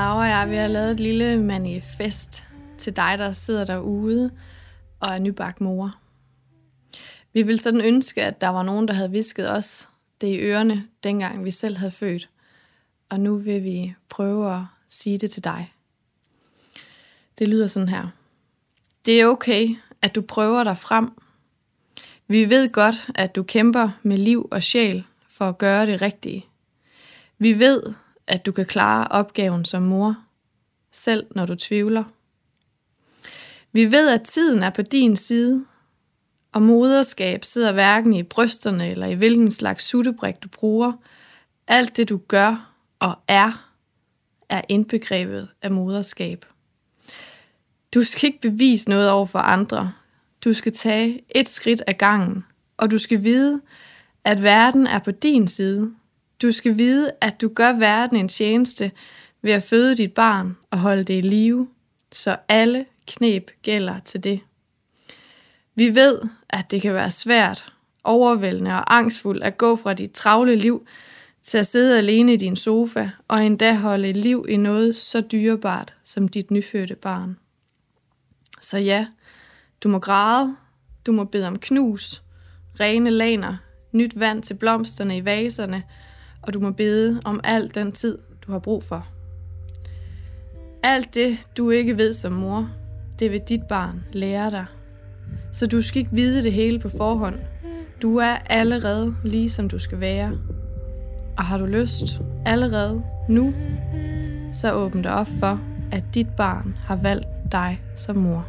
Laura og jeg, vi har lavet et lille manifest til dig, der sidder derude og er nybagt mor. Vi ville sådan ønske, at der var nogen, der havde visket os det i ørerne, dengang vi selv havde født. Og nu vil vi prøve at sige det til dig. Det lyder sådan her. Det er okay, at du prøver dig frem. Vi ved godt, at du kæmper med liv og sjæl for at gøre det rigtige. Vi ved, at du kan klare opgaven som mor, selv når du tvivler. Vi ved, at tiden er på din side, og moderskab sidder hverken i brysterne eller i hvilken slags suttebrik du bruger. Alt det du gør og er, er indbegrebet af moderskab. Du skal ikke bevise noget over for andre. Du skal tage et skridt ad gangen, og du skal vide, at verden er på din side. Du skal vide, at du gør verden en tjeneste ved at føde dit barn og holde det i live, så alle knep gælder til det. Vi ved, at det kan være svært, overvældende og angstfuldt at gå fra dit travle liv til at sidde alene i din sofa og endda holde liv i noget så dyrebart som dit nyfødte barn. Så ja, du må græde, du må bede om knus, rene laner, nyt vand til blomsterne i vaserne, og du må bede om al den tid, du har brug for. Alt det, du ikke ved som mor, det vil dit barn lære dig. Så du skal ikke vide det hele på forhånd. Du er allerede lige som du skal være. Og har du lyst allerede nu, så åbn dig op for, at dit barn har valgt dig som mor.